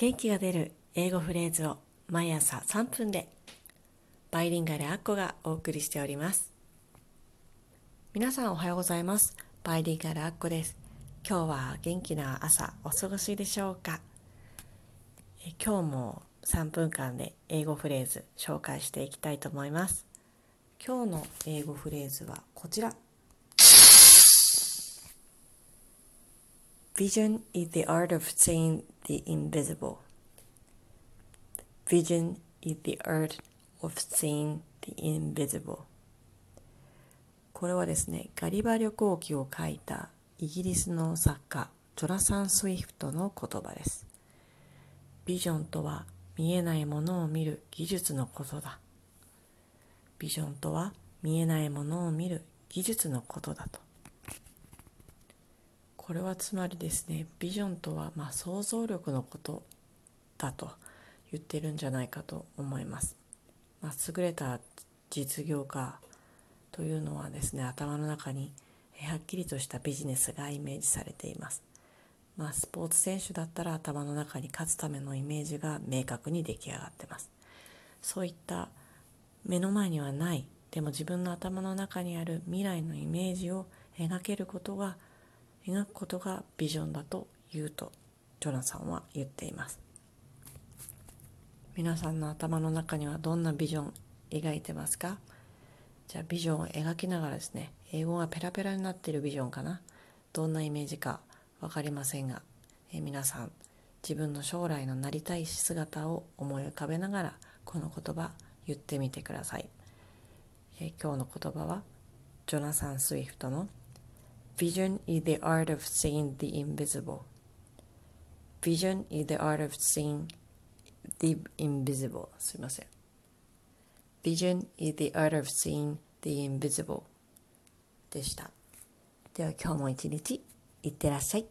元気が出る英語フレーズを毎朝3分でバイリンガルアッコがお送りしております。皆さんおはようございます。バイリンガルアッコです。今日は元気な朝お過ごしでしょうか？今日も3分間で英語フレーズ紹介していきたいと思います。今日の英語フレーズはこちら。Vision is the art of seeing the invisible. Vision is the art of seeing the invisible. これはですね、ガリバ旅行記を書いたイギリスの作家、ジョナサン・スウィフトの言葉です。ビジョンとは見えないものを見る技術のことだ。ビジョンとは見えないものを見る技術のことだと。これはつまりですねビジョンとはま想像力のことだと言ってるんじゃないかと思います、まあ、優れた実業家というのはですね頭の中にはっきりとしたビジネスがイメージされています、まあ、スポーツ選手だったら頭の中に勝つためのイメージが明確に出来上がってます。そういった目の前にはないでも自分の頭の中にある未来のイメージを描けることが描くことがビジョンだと言うとジョナさんは言っています。皆さんの頭の中にはどんなビジョン描いてますか？じゃあビジョンを描きながらですね英語がペラペラになっているビジョンかな？どんなイメージか分かりませんが、え皆さん自分の将来のなりたい姿を思い浮かべながらこの言葉言ってみてください、え今日の言葉はジョナサン・スウィフトの Vision is the art of seeing the invisible. Vision is the art of seeing the invisible. すいません。Vision is the art of seeing the invisible でした。では今日も一日いってらっしゃい。